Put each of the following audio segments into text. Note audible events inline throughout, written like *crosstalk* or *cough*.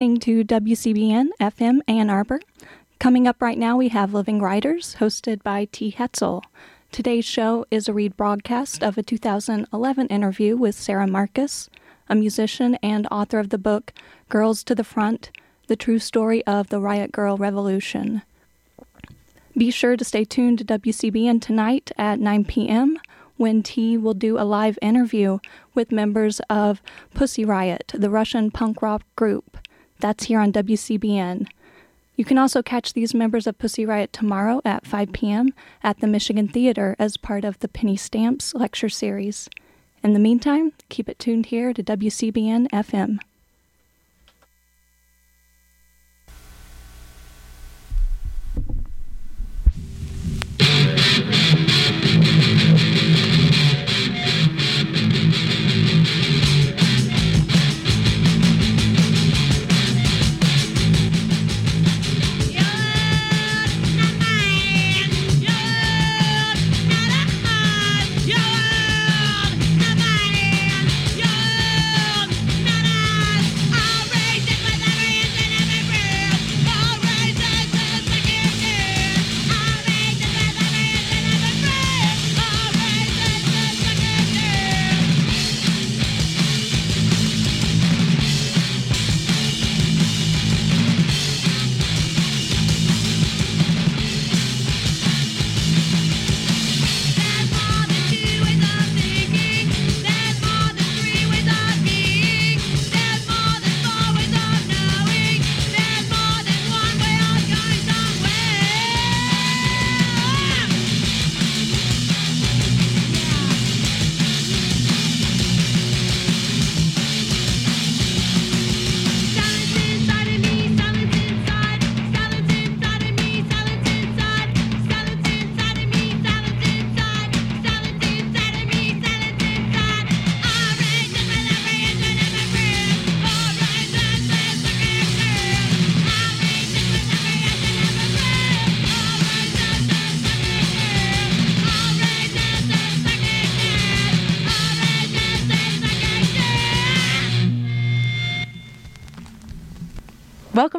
to WCBN FM Ann Arbor. Coming up right now, we have Living Writers, hosted by T. Hetzel. Today's show is a read broadcast of a 2011 interview with Sara Marcus, a musician and author of the book Girls to the Front The True Story of the Riot Grrrl Revolution. Be sure to stay tuned to WCBN tonight at 9 p.m. when T will do a live interview with members of Pussy Riot, the Russian punk rock group. That's here on WCBN. You can also catch these members of Pussy Riot tomorrow at 5 p.m. at the Michigan Theater as part of the Penny Stamps lecture series. In the meantime, keep it tuned here to WCBN FM.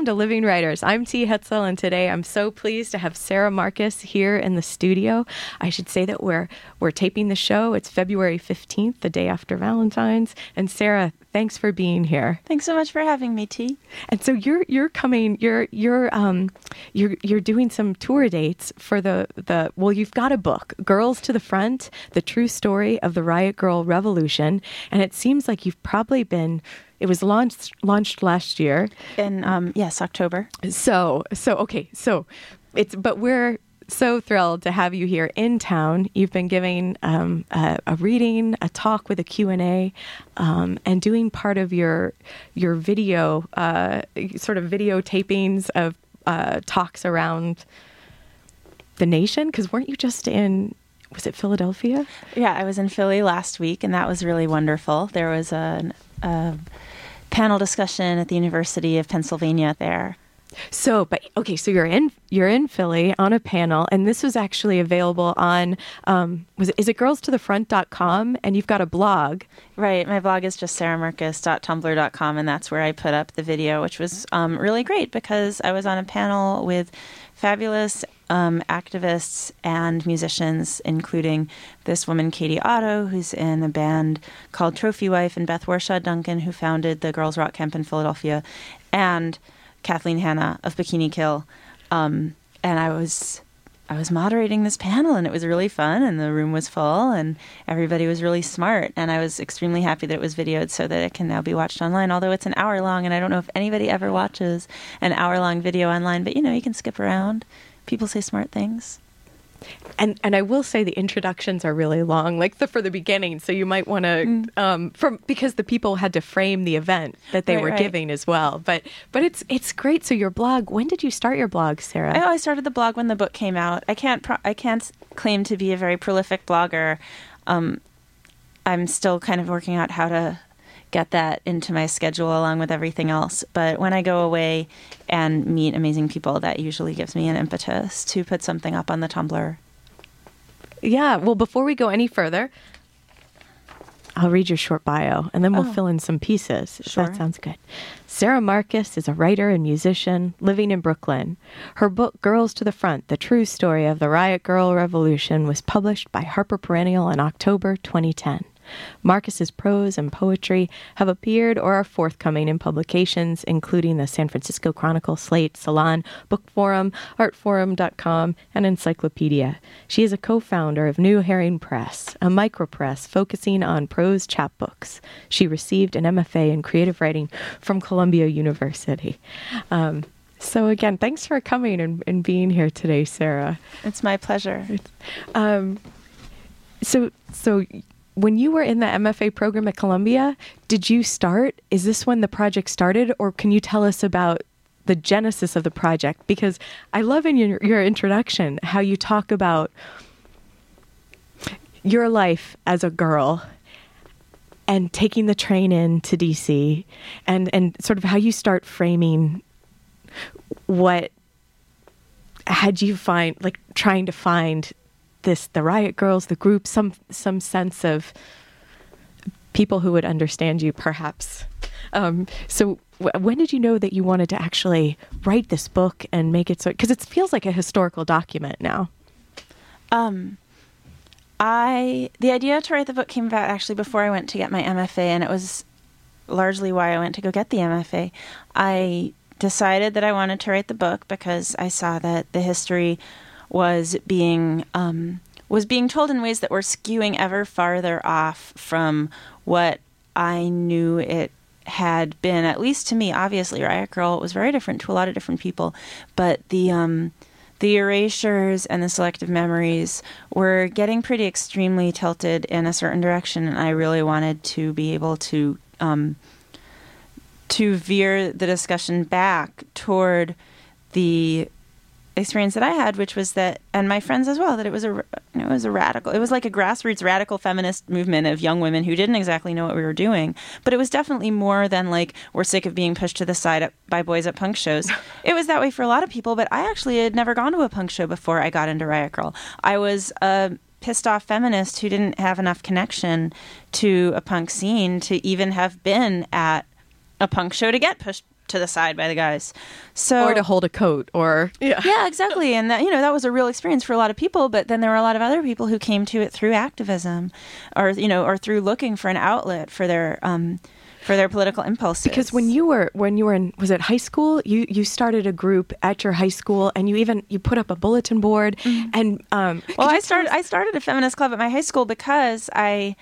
Welcome to Living Writers. I'm T. Hetzel, and today I'm so pleased to have Sara Marcus here in the studio. I should say that we're we're taping the show. It's February 15th, the day after Valentine's. And Sara, thanks for being here. Thanks so much for having me, T. And so you're you're coming. You're you're um you're you're doing some tour dates for the the well. You've got a book, Girls to the Front: The True Story of the Riot Grrrl Revolution, and it seems like you've probably been it was launched launched last year in um, yes October. So so okay so it's but we're so thrilled to have you here in town. You've been giving um, a, a, reading, a talk with a Q&A, um, and doing part of your your video, uh, sort of videotapings of uh, talks around the nation. Because weren't you just in was it Philadelphia? Yeah, I was in Philly last week, and that was really wonderful. There was a, a panel discussion at the University of Pennsylvania there. So, but okay, so you're in you're in Philly on a panel, and this was actually available on um, was it, is it girlstothefront.com, and you've got a blog. Right, my blog is just saramarcus.tumblr.com, and that's where I put up the video, which was um, really great because I was on a panel with fabulous um, activists and musicians, including this woman, Katie Otto, who's in a band called Trophy Wife, and Beth Warshaw Duncan, who founded the Girls Rock Camp in Philadelphia, and Kathleen Hanna of Bikini Kill. Um, and I was I was moderating this panel and it was really fun and the room was full and everybody was really smart and I was extremely happy that it was videoed so that it can now be watched online although it's an hour long and I don't know if anybody ever watches an hour long video online but you know you can skip around people say smart things and and I will say the introductions are really long, like the for the beginning. So you might want to mm. um, from because the people had to frame the event that they right, were right. giving as well. But but it's it's great. So your blog. When did you start your blog, Sara? Oh, I started the blog when the book came out. I can't pro- I can't claim to be a very prolific blogger. Um, I'm still kind of working out how to get that into my schedule along with everything else. But when I go away and meet amazing people, that usually gives me an impetus to put something up on the Tumblr. Yeah. Well, before we go any further, I'll read your short bio and then we'll Oh. fill in some pieces. Sure. that sounds good. Sara Marcus is a writer and musician living in Brooklyn. Her book, Girls to the Front The True Story of the Riot Grrrl Revolution, was published by Harper Perennial in October 2010. Marcus's prose and poetry have appeared or are forthcoming in publications including the San Francisco Chronicle, Slate, Salon, Bookforum, Artforum.com, and Encyclopedia. She is a co-founder of New Herring Press, a micropress focusing on prose chapbooks. She received an MFA in creative writing from Columbia University. Um, so again, thanks for coming and, and being here today, Sara. It's my pleasure. Um, so, so when you were in the MFA program at Columbia, did you start? Is this when the project started, or can you tell us about the genesis of the project? Because I love in your, your introduction how you talk about your life as a girl and taking the train in to DC and, and sort of how you start framing what had you find like trying to find this the riot grrrls the group some some sense of people who would understand you perhaps um, so w- when did you know that you wanted to actually write this book and make it so because it feels like a historical document now Um, I the idea to write the book came about actually before I went to get my MFA, and it was largely why I went to go get the MFA. I decided that I wanted to write the book because I saw that the history was being um, was being told in ways that were skewing ever farther off from what I knew it had been. At least to me, obviously, Riot Grrrl was very different to a lot of different people, but the um, the erasures and the selective memories were getting pretty extremely tilted in a certain direction, and I really wanted to be able to um, to veer the discussion back toward the experience that I had, which was that, and my friends as well, that it was a it was a radical, it was like a grassroots radical feminist movement of young women who didn't exactly know what we were doing, but it was definitely more than like we're sick of being pushed to the side at, by boys at punk shows. *laughs* it was that way for a lot of people, but I actually had never gone to a punk show before I got into Riot Grrrl. I was a pissed off feminist who didn't have enough connection to a punk scene to even have been at a punk show to get pushed to the side by the guys. So or to hold a coat or yeah *laughs* yeah, exactly. And that you know that was a real experience for a lot of people. But then there were a lot of other people who came to it through activism, or you know, or through looking for an outlet for their um, for their political impulses. because when you were when you were in was it high school you you started a group at your high school and you even you put up a bulletin board and um well, I started I started a feminist club at my high school because I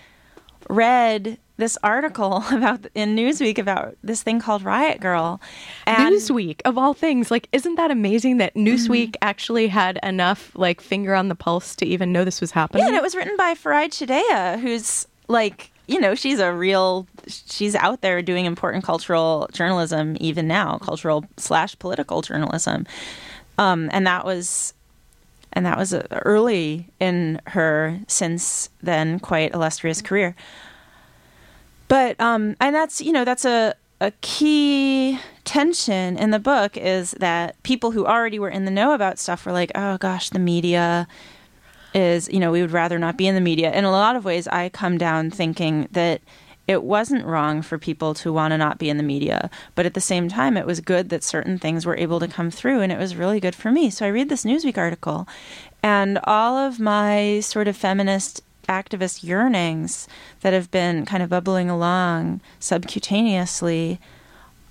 read this article *laughs* about in Newsweek about this thing called Riot Grrrl. And Newsweek of all things, like isn't that amazing that Newsweek actually had enough like finger on the pulse to even know this was happening? Yeah, and it was written by Farai Chideya, who's like, you know, she's a real, she's out there doing important cultural journalism even now, cultural slash political journalism. Um, and that was, and that was uh, early in her since then quite illustrious career. But, um, and that's, you know, that's a, a key tension in the book is that people who already were in the know about stuff were like, oh gosh, the media is, you know, we would rather not be in the media. In a lot of ways, I come down thinking that it wasn't wrong for people to want to not be in the media, but at the same time, it was good that certain things were able to come through, and it was really good for me. So I read this Newsweek article, and all of my sort of feminist activist yearnings that have been kind of bubbling along subcutaneously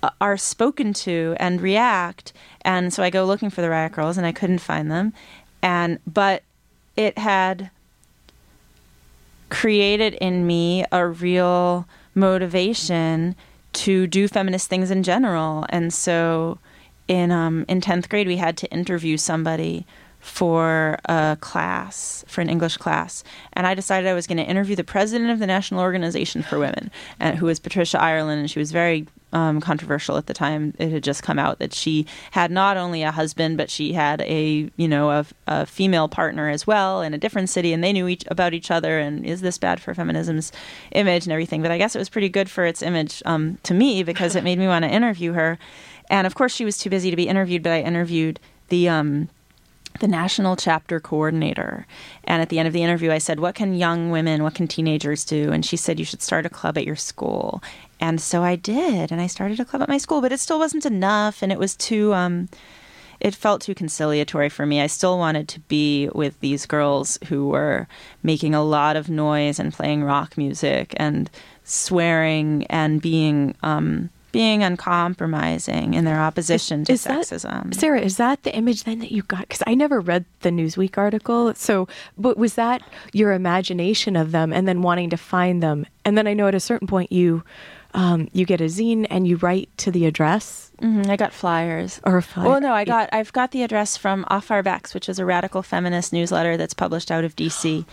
uh, are spoken to and react. And so I go looking for the Riot Grrrls, and I couldn't find them. And but it had created in me a real motivation to do feminist things in general. And so in um, in tenth grade, we had to interview somebody for a class for an English class, and I decided I was going to interview the president of the National Organization for Women, and who was Patricia Ireland, and she was very um, controversial at the time. It had just come out that she had not only a husband, but she had a you know a, a female partner as well in a different city, and they knew each, about each other. And is this bad for feminism's image and everything? But I guess it was pretty good for its image um, to me because it made me want to interview her. And of course, she was too busy to be interviewed, but I interviewed the um, the national chapter coordinator. And at the end of the interview, I said, What can young women, what can teenagers do? And she said, You should start a club at your school. And so I did. And I started a club at my school, but it still wasn't enough. And it was too, um, it felt too conciliatory for me. I still wanted to be with these girls who were making a lot of noise and playing rock music and swearing and being, um, being uncompromising in their opposition to is sexism. That, Sara, is that the image then that you got? Because I never read the Newsweek article. So, but was that your imagination of them and then wanting to find them? And then I know at a certain point you um, you get a zine and you write to the address. Mm-hmm, I got flyers. Or a flyer. Well, no, I got I've got the address from Off Our Backs, which is a radical feminist newsletter that's published out of D.C.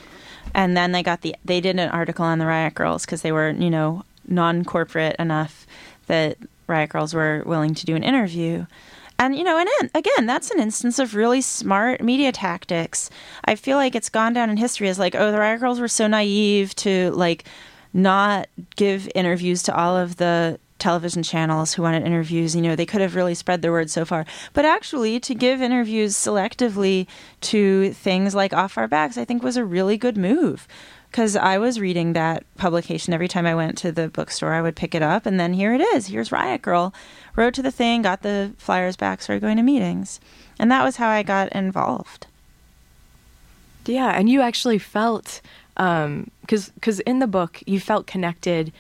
And then they got the they did an article on the Riot Grrrls because they were you know non corporate enough that Riot Grrrls were willing to do an interview. And, you know, and again, that's an instance of really smart media tactics. I feel like it's gone down in history as like, oh, the Riot Grrrls were so naive to like not give interviews to all of the television channels who wanted interviews. You know, they could have really spread their word so far. But actually, to give interviews selectively to things like Off Our Backs, I think was a really good move because I was reading that publication every time I went to the bookstore. I would pick it up, and then here it is. Here's Riot Grrrl. Wrote to the thing, got the flyers back, started going to meetings, and that was how I got involved. Yeah, and you actually felt because um, because in the book you felt connected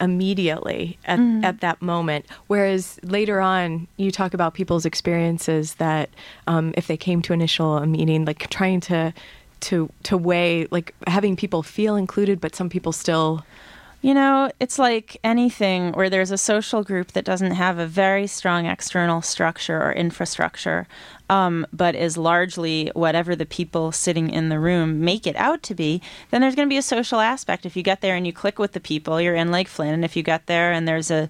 immediately at, mm. at that moment. Whereas later on, you talk about people's experiences that um, if they came to initial a meeting, like trying to to to weigh like having people feel included but some people still you know, it's like anything where there's a social group that doesn't have a very strong external structure or infrastructure, um, but is largely whatever the people sitting in the room make it out to be, then there's going to be a social aspect. If you get there and you click with the people, you're in like Flynn. And if you get there and there's a,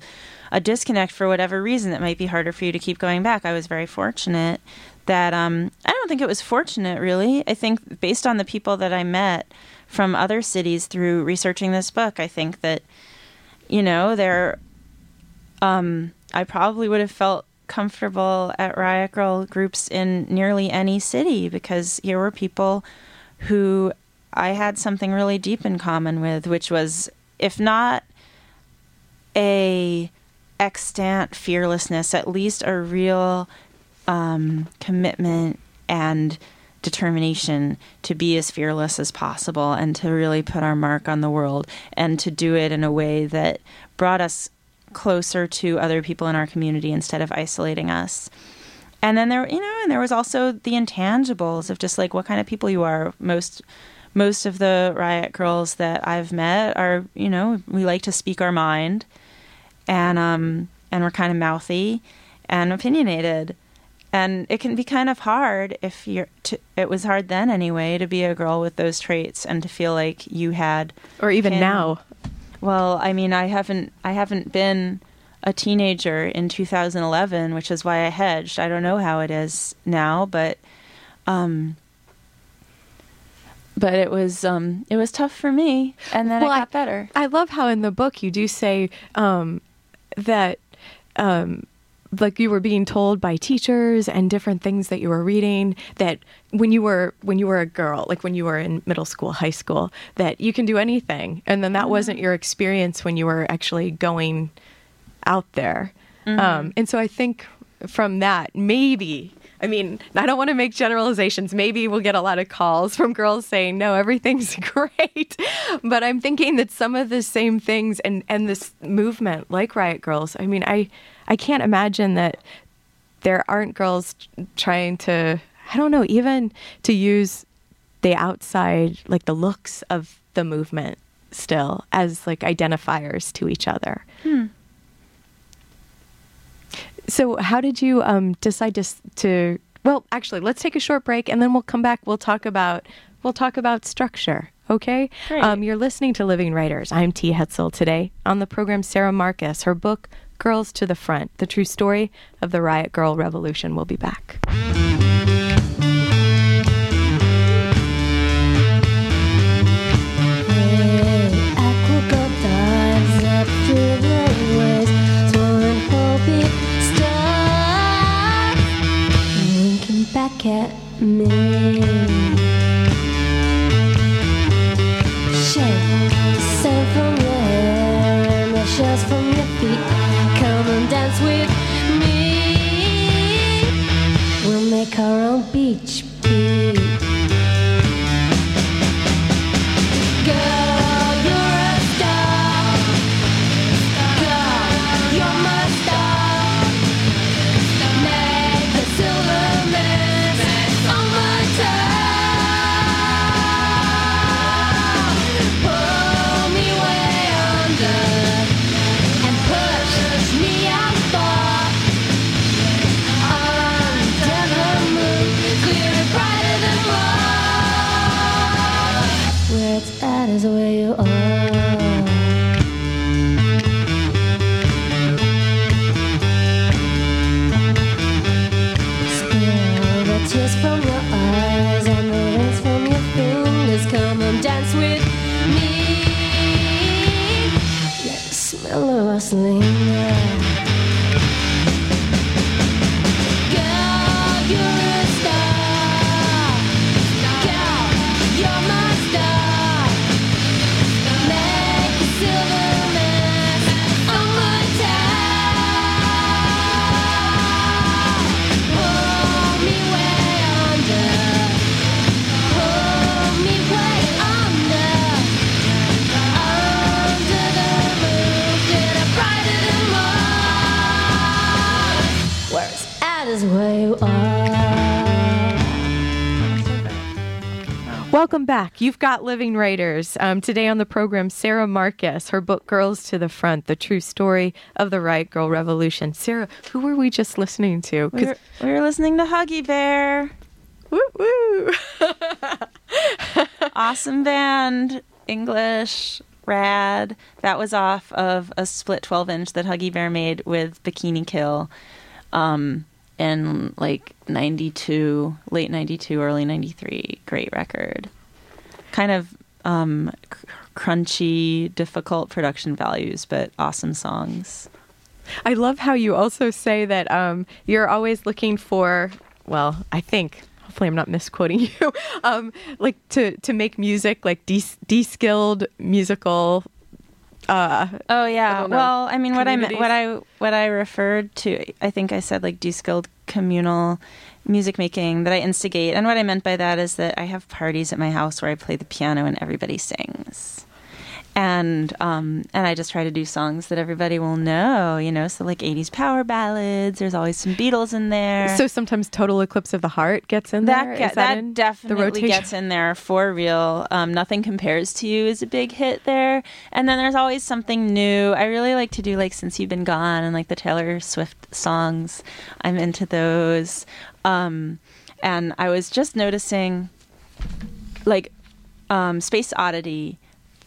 a disconnect for whatever reason, it might be harder for you to keep going back. I was very fortunate that um, I don't think it was fortunate, really. I think based on the people that I met from other cities through researching this book, I think that, you know, there, um, I probably would have felt comfortable at Riot Grrrl groups in nearly any city because here were people who I had something really deep in common with, which was, if not a extant fearlessness, at least a real um, commitment and determination to be as fearless as possible and to really put our mark on the world and to do it in a way that brought us closer to other people in our community instead of isolating us. And then there, you know, and there was also the intangibles of just like what kind of people you are. Most most of the riot grrrls that I've met are, you know, we like to speak our mind and um and we're kind of mouthy and opinionated and it can be kind of hard if you're to, it was hard then anyway to be a girl with those traits and to feel like you had or even him. now. Well i mean i haven't i haven't been a teenager in 2011 which is why i hedged. I don't know how it is now but um but it was um it was tough for me. And then well, it got I, better. I love how in the book you do say um that um like you were being told by teachers and different things that you were reading that when you were when you were a girl like when you were in middle school high school that you can do anything and then that mm-hmm. wasn't your experience when you were actually going out there mm-hmm. um, and so i think from that maybe I mean, I don't want to make generalizations. Maybe we'll get a lot of calls from girls saying, no, everything's *laughs* great. But I'm thinking that some of the same things and, and this movement, like Riot Grrrls, I mean, I, I can't imagine that there aren't girls trying to, I don't know, even to use the outside, like the looks of the movement still as like identifiers to each other. Hmm. So, how did you um, decide to, to? Well, actually, let's take a short break, and then we'll come back. We'll talk about we'll talk about structure. Okay. Um, you're listening to Living Writers. I'm T. Hetzel today on the program. Sara Marcus, her book "Girls to the Front: The True Story of the Riot Grrrl Revolution." We'll be back. back at me. You've got Living Writers. Um, today on the program, Sara Marcus, her book Girls to the Front The True Story of the Riot Grrrl Revolution. Sara, who were we just listening to? We were, we were listening to Huggy Bear. woo, woo. *laughs* awesome band, English, rad. That was off of a split 12 inch that Huggy Bear made with Bikini Kill um, in like 92, late 92, early 93. Great record. Kind of um, cr- crunchy, difficult production values, but awesome songs. I love how you also say that um, you're always looking for, well, I think, hopefully I'm not misquoting *laughs* you, um, like to, to make music like de- de-skilled musical. Uh, Oh yeah. don't well, I mean, what I what I what I referred to, I think I said like de-skilled communal music making that I instigate, and what I meant by that is that I have parties at my house where I play the piano and everybody sings, and um and I just try to do songs that everybody will know, you know, so like '80s power ballads. There's always some Beatles in there. so sometimes Total Eclipse of the Heart gets in there. That, Is that, that in definitely gets in there for real. Um, Nothing compares to you is a big hit there, and then there's always something new. I really like to do like since you've been gone and like the Taylor Swift songs. I'm into those, um, and I was just noticing, like, um, Space Oddity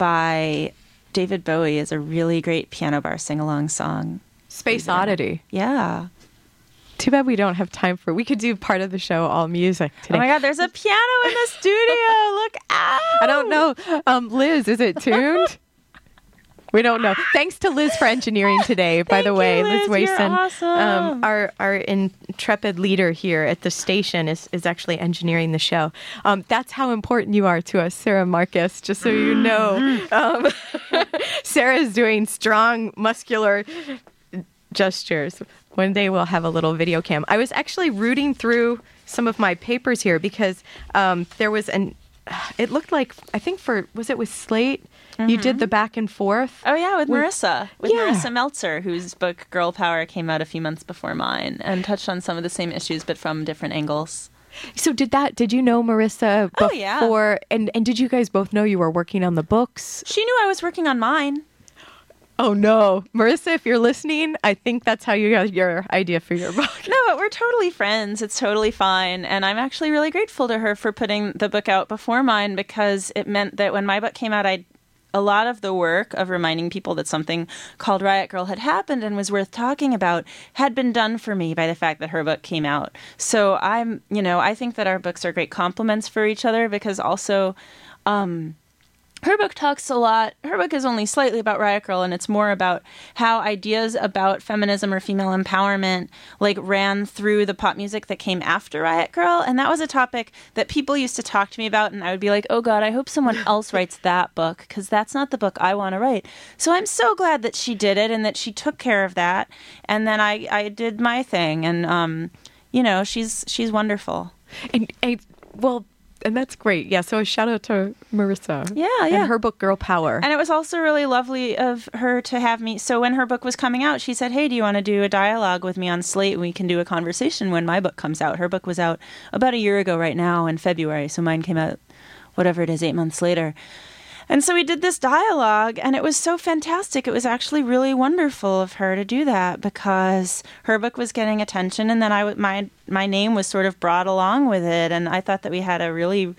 by David Bowie is a really great piano bar sing along song. Space Oddity. Yeah. Too bad we don't have time for. We could do part of the show all music today. Oh my God, there's a piano in the studio. *laughs* Look out. I don't know. Um, Liz, is it tuned? *laughs* we don't know. Thanks to Liz for engineering *laughs* today, by the way. you, Liz. You're Wason, awesome. um, our our intrepid leader here at the station is, is actually engineering the show. Um, that's how important you are to us, Sara Marcus, just so you know. Um, *laughs* Sara is doing strong, muscular gestures. One day we'll have a little video cam. I was actually rooting through some of my papers here because um, there was an. It looked like I think for was it with Slate? You did mm-hmm. the back and forth. Oh yeah, with With- Marisa, with Yeah. Marisa Meltzer, whose book Girl Power came out a few months before mine and touched on some of the same issues but from different angles. So did that? Did you know Marisa before? Oh, yeah. And and did you guys both know you were working on the books? She knew I was working on mine. Oh no, Marisa, if you're listening, I think that's how you got your idea for your book. No, but we're totally friends. It's totally fine. And I'm actually really grateful to her for putting the book out before mine because it meant that when my book came out, I a lot of the work of reminding people that something called Riot Grrrl had happened and was worth talking about had been done for me by the fact that her book came out. So I'm, you know, I think that our books are great complements for each other because also um her book talks a lot. Her book is only slightly about Riot Grrrl, and it's more about how ideas about feminism or female empowerment like ran through the pop music that came after Riot Grrrl, and that was a topic that people used to talk to me about, and I would be like, "Oh God, I hope someone *laughs* else writes that book because that's not the book I want to write." So I'm so glad that she did it and that she took care of that, and then I I did my thing, and um, you know, she's she's wonderful. And, and well, and that's great. Yeah. So a shout out to Marisa. Yeah, yeah. And her book, Girl Power. And it was also really lovely of her to have me. So when her book was coming out, she said, "Hey, do you want to do a dialogue with me on Slate? We can do a conversation when my book comes out." Her book was out about a year ago, right now in February. So mine came out, whatever it is, eight months later. And so we did this dialogue, and it was so fantastic. It was actually really wonderful of her to do that because her book was getting attention, and then I my my name was sort of brought along with it, and I thought that we had a really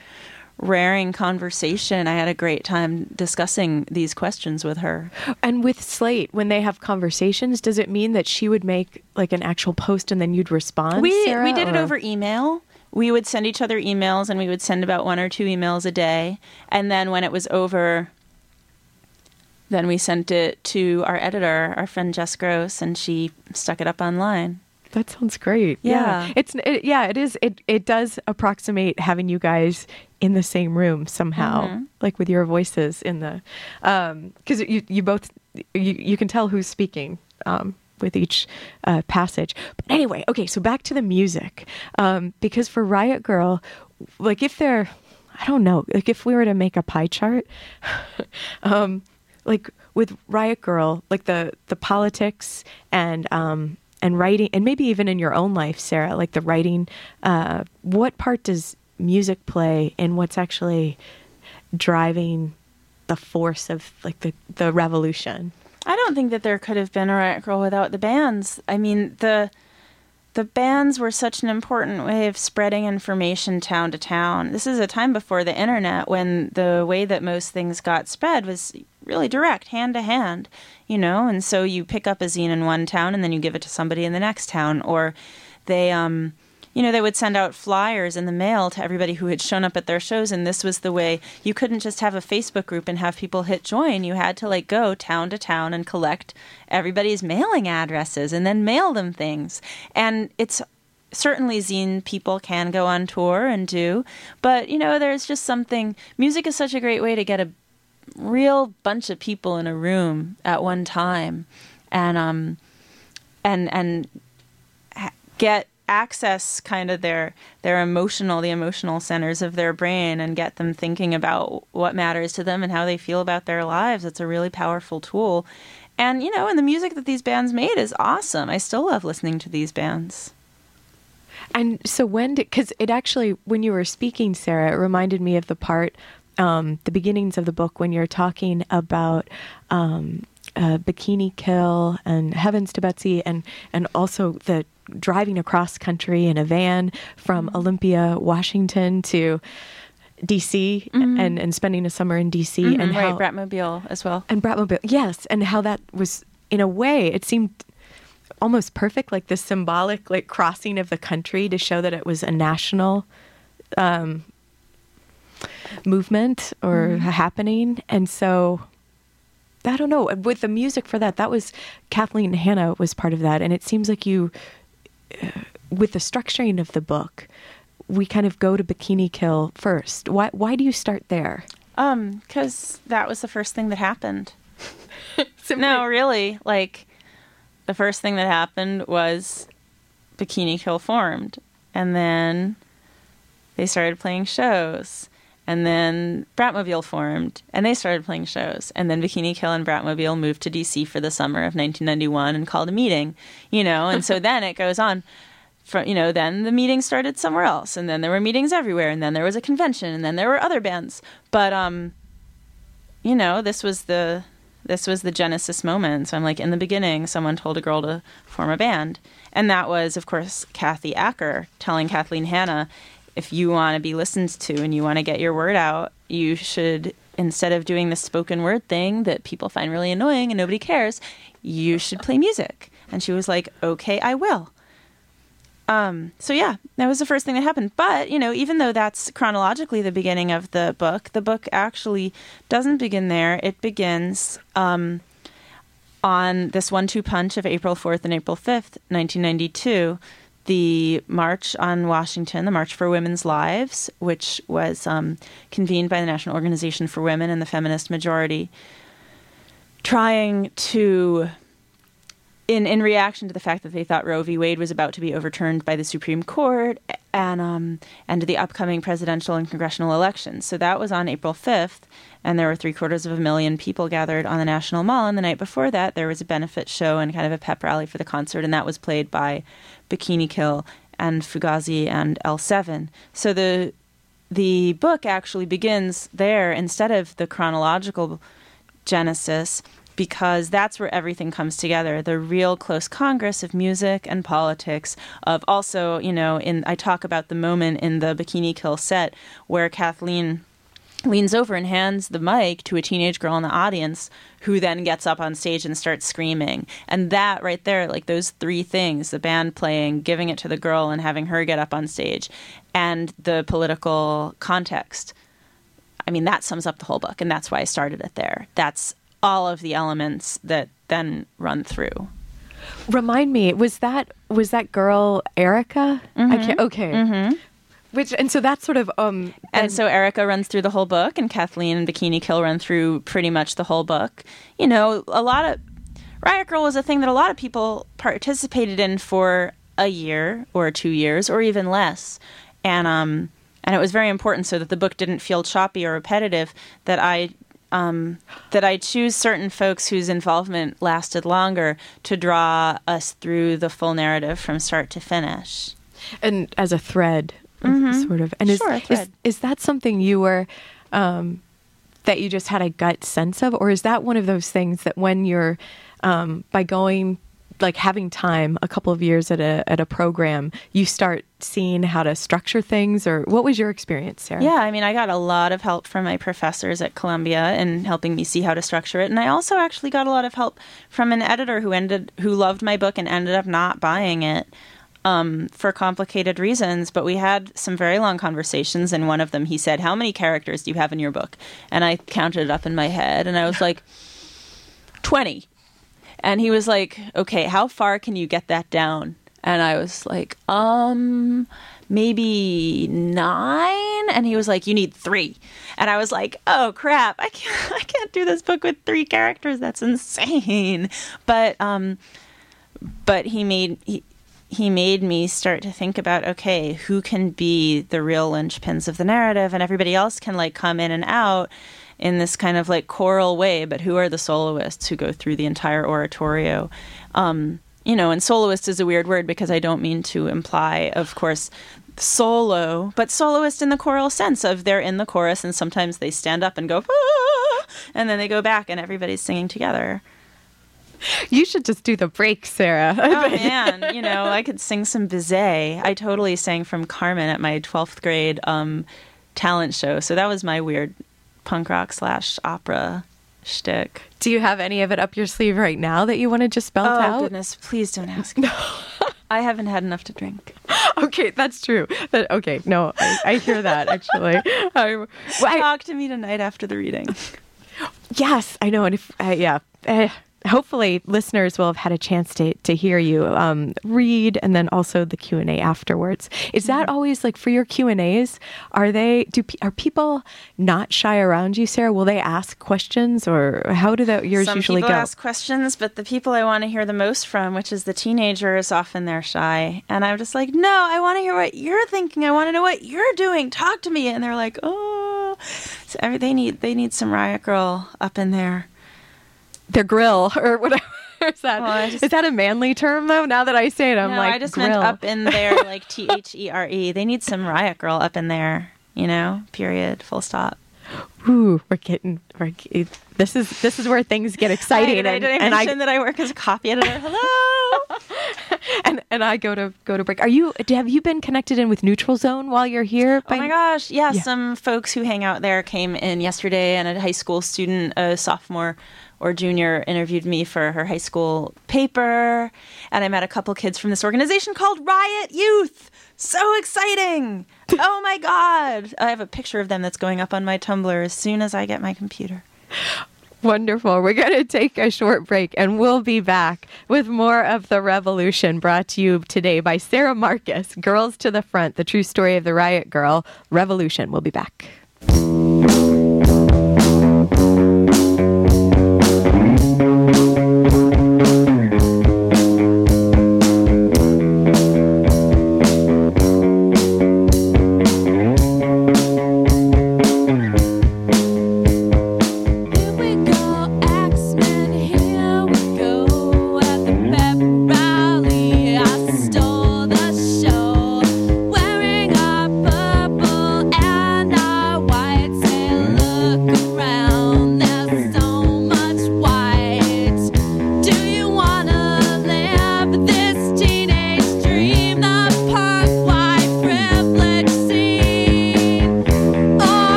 raring conversation. I had a great time discussing these questions with her. And with Slate, when they have conversations, does it mean that she would make like an actual post and then you'd respond? We Sara, we did it over email. We would send each other emails, and we would send about one or two emails a day. And then when it was over, then we sent it to our editor, our friend Jess Grose, and she stuck it up online. That sounds great. Yeah. It's it, yeah, it is it it does approximate having you guys in the same room somehow, Mhm. like with your voices in the um cuz you you both you you can tell who's speaking um with each uh, passage. But anyway, okay, so back to the music. Um because for Riot Grrrl, like if they're I don't know, like if we were to make a pie chart *laughs* um like with Riot Grrrl, like the the politics and um and writing and maybe even in your own life, Sara, like the writing, uh, what part does music play in what's actually driving the force of like the, the revolution? I don't think that there could have been a Riot Grrrl without the bands. I mean, the the bands were such an important way of spreading information town to town. This is a time before the internet when the way that most things got spread was really direct, hand to hand, you know, and so you pick up a zine in one town and then you give it to somebody in the next town or they um you know, they would send out flyers in the mail to everybody who had shown up at their shows, and this was the way you couldn't just have a Facebook group and have people hit join. You had to like go town to town and collect everybody's mailing addresses and then mail them things. And it's certainly zine people can go on tour and do, but you know, there's just something. Music is such a great way to get a real bunch of people in a room at one time, and um, and and get access kind of their their emotional the emotional centers of their brain and get them thinking about what matters to them and how they feel about their lives. It's a really powerful tool. And you know and the music that these bands made is awesome. I still love listening to these bands. And so when did, because it actually, when you were speaking, Sara, it reminded me of the part, um, the beginnings of the book when you're talking about um, uh, Bikini Kill and Heavens to Betsy and, and also the driving across country in a van from mm-hmm. Olympia, Washington to DC mm-hmm. and, and spending a summer in DC mm-hmm. and right bratmobile as well. And Bratmobile, yes, and how that was in a way it seemed almost perfect, like this symbolic like crossing of the country to show that it was a national um, movement or a happening, and so. I don't know. With the music for that, that was Kathleen Hanna was part of that, and it seems like you, with the structuring of the book, we kind of go to Bikini Kill first. Why? Why do you start there? um because that was the first thing that happened *laughs* no really like the first thing that happened was bikini kill formed and then they started playing shows and then bratmobile formed and they started playing shows. And then bikini kill and bratmobile moved to dc for the summer of 1991 and called a meeting you know? And so *laughs* then it goes on from you know then the meeting started somewhere else and then there were meetings everywhere and then there was a convention and then there were other bands. But um you know this was the this was the genesis moment. So i'm like in the beginning someone told a girl to form a band. And that was of course kathy acker telling kathleen hanna if you want to be listened to and you want to get your word out you should instead of doing the spoken word thing that people find really annoying and nobody cares you should play music and she was like okay i will Um, so yeah, that was the first thing that happened. But you know, even though that's chronologically the beginning of the book, the book actually doesn't begin there. It begins um, on this one-two punch of April fourth and April fifth, nineteen ninety-two. The March on Washington, the March for Women's Lives, which was um, convened by the National Organization for Women and the Feminist Majority, trying to in in reaction to the fact that they thought Roe v. Wade was about to be overturned by the Supreme Court and um and the upcoming presidential and congressional elections. So that was on April fifth, and there were three quarters of a million people gathered on the National Mall. And the night before that, there was a benefit show and kind of a pep rally for the concert, and that was played by Bikini Kill and Fugazi and L7. So the the book actually begins there instead of the chronological genesis because that's where everything comes together the real close congress of music and politics of also you know in i talk about the moment in the bikini kill set where kathleen leans over and hands the mic to a teenage girl in the audience who then gets up on stage and starts screaming and that right there like those three things the band playing giving it to the girl and having her get up on stage and the political context I mean, that sums up the whole book, and that's why I started it there. That's all of the elements that then run through. Remind me, was that was that girl Erica? I can't. Mm-hmm. Okay. Mm-hmm. Which and so that's sort of um And so Erica runs through the whole book, and Kathleen and Bikini Kill run through pretty much the whole book. You know, a lot of Riot Grrrl was a thing that a lot of people participated in for a year or two years or even less, and um, and it was very important so that the book didn't feel choppy or repetitive. That I um, that I choose certain folks whose involvement lasted longer to draw us through the full narrative from start to finish. and as a thread, sort of. And Sure, is, is is that something you were um, that you just had a gut sense of, or is that one of those things that when you're um, by going like having time a couple of years at a at a program, you start seeing how to structure things, or what was your experience, Sara? Yeah, I mean, I got a lot of help from my professors at Columbia in helping me see how to structure it, and I also actually got a lot of help from an editor who ended who loved my book and ended up not buying it um, for complicated reasons. But we had some very long conversations, and one of them he said, "How many characters do you have in your book?" And I counted it up in my head, and I was like, *laughs* 20. And he was like, "Okay, how far can you get that down?" And I was like, "Um, maybe 9." And he was like, "You need 3." And I was like, "Oh crap. I can't *laughs* I can't do this book with 3 characters. That's insane." But um but he made he, he made me start to think about okay, who can be the real linchpins of the narrative, and everybody else can like come in and out in this kind of like choral way. But who are the soloists who go through the entire oratorio? Um, you know, and soloist is a weird word because I don't mean to imply, of course, solo, but soloist in the choral sense of they're in the chorus and sometimes they stand up and go, "Ah," and then they go back and everybody's singing together. You should just do the break, Sara. Oh *laughs* man, you know, I could sing some Bizet. I totally sang from Carmen at my 12th grade um, talent show. So that was my weird punk rock slash opera shtick. Do you have any of it up your sleeve right now that you want to just belt Oh out? Oh goodness, please don't *laughs* ask. me. I haven't had enough to drink. Okay, that's true. That, okay, no, I, I hear that actually. *laughs* I, well, I- Talk to me tonight after the reading. yes, I know, and if uh, yeah, uh, hopefully listeners will have had a chance to to hear you um, read, and then also the Q and A afterwards. Is that always like for your Q and As? Are they do are people not shy around you, Sara? Will they ask questions, or how do that yours Some usually people go? ask questions, but the people I want to hear the most from, which is the teenagers, often they're shy. And I'm just like, no, I want to hear what you're thinking. I want to know what you're doing. Talk to me. And they're like, oh, so every, they need they need some Riot Grrrl up in there. Their grill *laughs* or whatever. Is that just- is that a manly term though? Now that I say it, I'm no, like I just grill. meant up in there, *laughs* like T H E R E. They need some Riot Grrrl up in there. You know, period, full stop. Ooh, we're getting. We're, this is this is where things get *laughs* exciting, I, and, I and I that I work as a copy editor? Hello. and and I go to go to break. Are you? Have you been connected in with Neutral Zone while you're here? Oh my gosh. Yeah, Yeah. some folks who hang out there came in yesterday and a high school student, a sophomore or junior interviewed me for her high school paper. And I met a couple kids from this organization called Riot Youth. So exciting! *laughs* oh my God. I have a picture of them that's going up on my Tumblr as soon as I get my computer. Wonderful. We're going to take a short break and we'll be back with more of The Revolution brought to you today by Sara Marcus, Girls to the Front, the true story of the Riot Grrrl Revolution. We'll be back.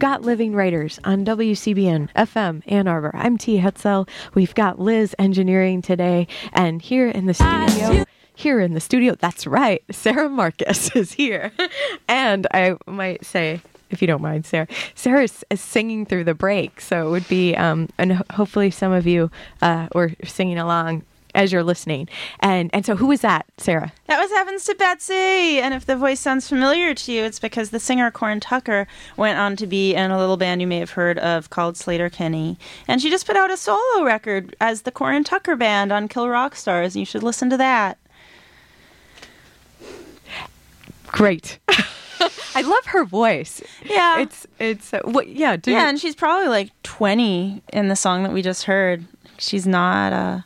Got Living Writers on WCBN FM Ann Arbor. I'm T. Hetzel. We've got Liz engineering today, and here in the studio, here in the studio, that's right, Sara Marcus *laughs* is here. and I might say, if you don't mind, Sara, Sara is, is singing through the break, so it would be, um, and ho- hopefully some of you uh, were singing along as you're listening. And and so who was that, Sara? That was Heavens to Betsy. And if the voice sounds familiar to you, it's because the singer Corin Tucker went on to be in a little band you may have heard of called Sleater-Kinney. And she just put out a solo record as the Corin Tucker Band on Kill Rock Stars. And you should listen to that. Great. *laughs* I love her voice. Yeah. It's it's uh, what yeah, do yeah, and she's probably like 20 in the song that we just heard. She's not, uh,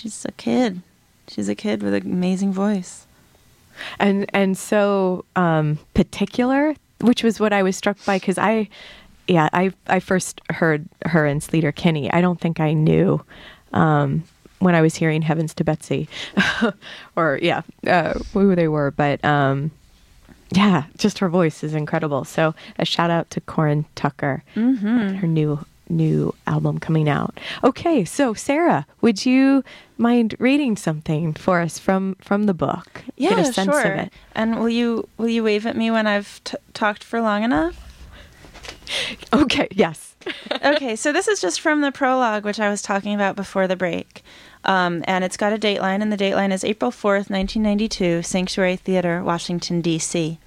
she's a kid. She's a kid with an amazing voice. and and so um particular, which was what I was struck by cuz I yeah, I I first heard her in Sleater Kinney. I don't think I knew um when I was hearing Heavens to Betsy *laughs* or yeah, uh, who they were, but um yeah, just her voice is incredible. So a shout out to Corin Tucker, Mm-hmm. her new new album coming out. Okay, so Sara, would you mind reading something for us from from the book? Yeah, Get a sense sure. of it. And will you will you wave at me when I've t- talked for long enough? *laughs* Okay, yes. *laughs* okay, so this is just from the prologue, which I was talking about before the break. Um, and it's got a dateline, and the dateline is April 4th, 1992, Sanctuary Theater, Washington, D.C.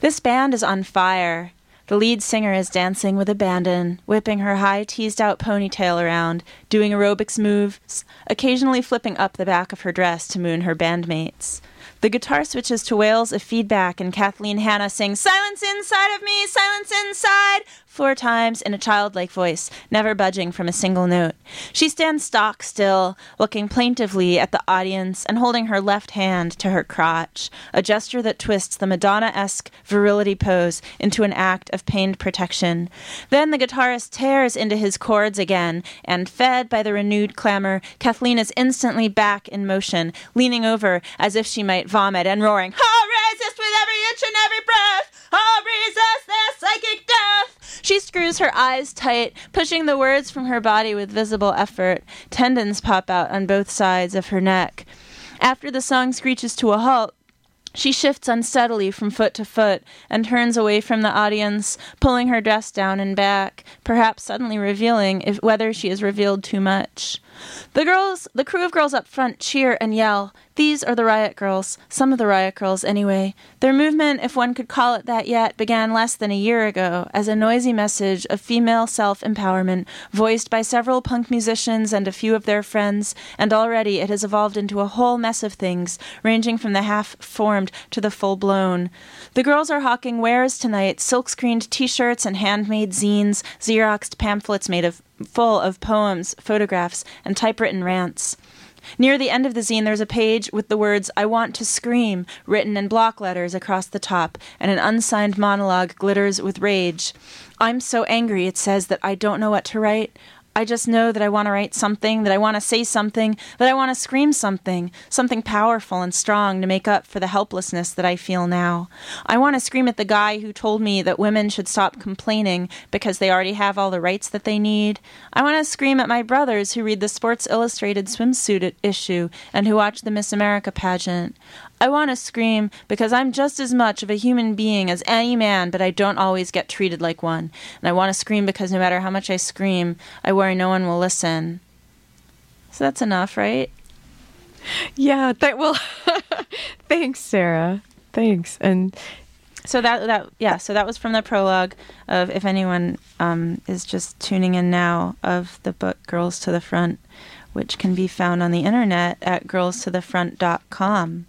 This band is on fire. The lead singer is dancing with abandon, whipping her high teased out ponytail around, doing aerobics moves, occasionally flipping up the back of her dress to moon her bandmates. The guitar switches to wails of feedback, and Kathleen Hanna sings, Silence inside of me, silence inside, four times in a childlike voice, never budging from a single note. She stands stock still, looking plaintively at the audience and holding her left hand to her crotch, a gesture that twists the Madonna esque virility pose into an act of pained protection. Then the guitarist tears into his chords again, and fed by the renewed clamor, Kathleen is instantly back in motion, leaning over as if she might vomit and roaring, I'll resist with every inch and every breath! I'll resist this psychic death! She screws her eyes tight, pushing the words from her body with visible effort. Tendons pop out on both sides of her neck. After the song screeches to a halt, she shifts unsteadily from foot to foot and turns away from the audience, pulling her dress down and back, perhaps suddenly revealing if whether she has revealed too much. The girls, the crew of girls up front cheer and yell. These are the riot grrrls, some of the riot grrrls anyway. Their movement, if one could call it that yet, began less than a year ago as a noisy message of female self empowerment voiced by several punk musicians and a few of their friends, and already it has evolved into a whole mess of things, ranging from the half formed to the full blown. The girls are hawking wares tonight silk screened t shirts and handmade zines, Xeroxed pamphlets made of full of poems, photographs, and typewritten rants. Near the end of the zine, there's a page with the words, I want to scream, written in block letters across the top, and an unsigned monologue glitters with rage. I'm so angry, it says, that I don't know what to write. I just know that I want to write something, that I want to say something, that I want to scream something, something powerful and strong to make up for the helplessness that I feel now. I want to scream at the guy who told me that women should stop complaining because they already have all the rights that they need. I want to scream at my brothers who read the Sports Illustrated swimsuit issue and who watch the Miss America pageant. I want to scream because I'm just as much of a human being as any man, but I don't always get treated like one. And I want to scream because no matter how much I scream, I worry no one will listen. So that's enough, right? Yeah, that well *laughs* thanks, Sara. Thanks. And So that that yeah, so that was from the prologue of if anyone um, is just tuning in now of the book Girls to the Front, which can be found on the internet at girls girlstothefront.com.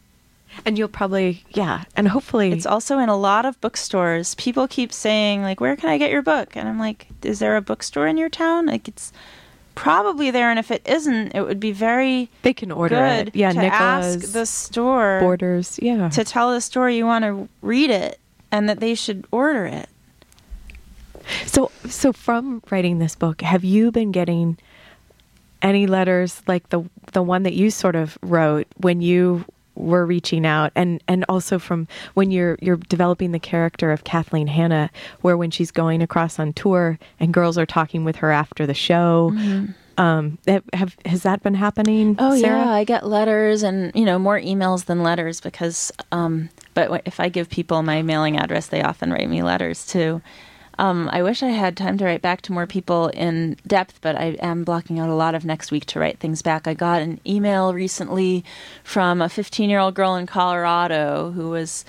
and you'll probably yeah, and hopefully It's also in a lot of bookstores. People keep saying like, "Where can I get your book?" And I'm like, "Is there a bookstore in your town?" Like it's probably there, and if it isn't, it would be very they can order it. Yeah, to Nicola's ask the store borders. Yeah. to tell the store you want to read it and that they should order it. So, so from writing this book, have you been getting any letters like the the one that you sort of wrote when you were reaching out, and and also from when you're you're developing the character of Kathleen Hanna, where when she's going across on tour and girls are talking with her after the show. Um, have, has that been happening? Mm-hmm. Oh Sara? yeah, I get letters and you know more emails than letters because um but if I give people my mailing address, they often write me letters too. Um, I wish I had time to write back to more people in depth, but I am blocking out a lot of next week to write things back. I got an email recently from a 15 year old girl in Colorado who was